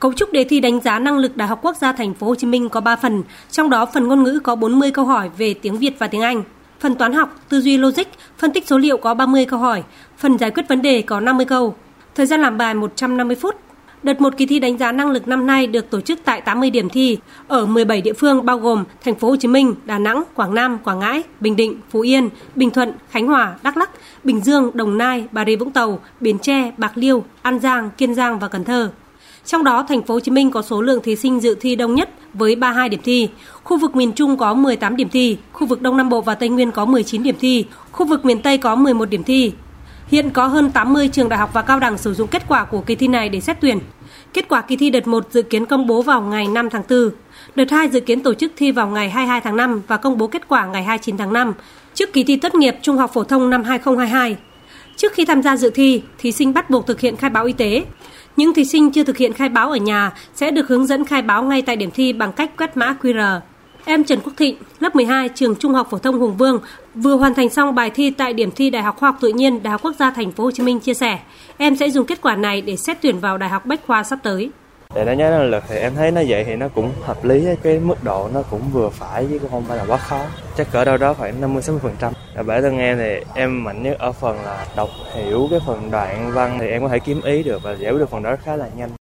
Cấu trúc đề thi đánh giá năng lực Đại học Quốc gia Thành phố Hồ Chí Minh có 3 phần, trong đó phần ngôn ngữ có 40 câu hỏi về tiếng Việt và tiếng Anh. Phần toán học, tư duy logic, phân tích số liệu có 30 câu hỏi, phần giải quyết vấn đề có 50 câu. Thời gian làm bài 150 phút. Đợt một kỳ thi đánh giá năng lực năm nay được tổ chức tại 80 điểm thi ở 17 địa phương bao gồm Thành phố Hồ Chí Minh, Đà Nẵng, Quảng Nam, Quảng Ngãi, Bình Định, Phú Yên, Bình Thuận, Khánh Hòa, Đắk Lắk, Bình Dương, Đồng Nai, Bà Rịa Vũng Tàu, Bến Tre, Bạc Liêu, An Giang, Kiên Giang và Cần Thơ. Trong đó, thành phố Hồ Chí Minh có số lượng thí sinh dự thi đông nhất với 32 điểm thi. Khu vực miền Trung có 18 điểm thi, khu vực Đông Nam Bộ và Tây Nguyên có 19 điểm thi, khu vực miền Tây có 11 điểm thi. Hiện có hơn 80 trường đại học và cao đẳng sử dụng kết quả của kỳ thi này để xét tuyển. Kết quả kỳ thi đợt 1 dự kiến công bố vào ngày 5 tháng 4. Đợt 2 dự kiến tổ chức thi vào ngày 22 tháng 5 và công bố kết quả ngày 29 tháng 5, trước kỳ thi tốt nghiệp trung học phổ thông năm 2022. Trước khi tham gia dự thi, thí sinh bắt buộc thực hiện khai báo y tế. Những thí sinh chưa thực hiện khai báo ở nhà sẽ được hướng dẫn khai báo ngay tại điểm thi bằng cách quét mã QR. Em Trần Quốc Thịnh, lớp 12, trường Trung học phổ thông Hùng Vương, vừa hoàn thành xong bài thi tại điểm thi Đại học Khoa học Tự nhiên Đại học Quốc gia Thành phố Hồ Chí Minh chia sẻ, em sẽ dùng kết quả này để xét tuyển vào Đại học Bách khoa sắp tới. Để đánh giá năng lực thì em thấy nó vậy thì nó cũng hợp lý, cái mức độ nó cũng vừa phải chứ cũng không phải là quá khó. Chắc cỡ đâu đó khoảng 50 60%. Ở bản thân em thì em mạnh nhất ở phần là đọc hiểu cái phần đoạn văn thì em có thể kiếm ý được và giải quyết được phần đó khá là nhanh.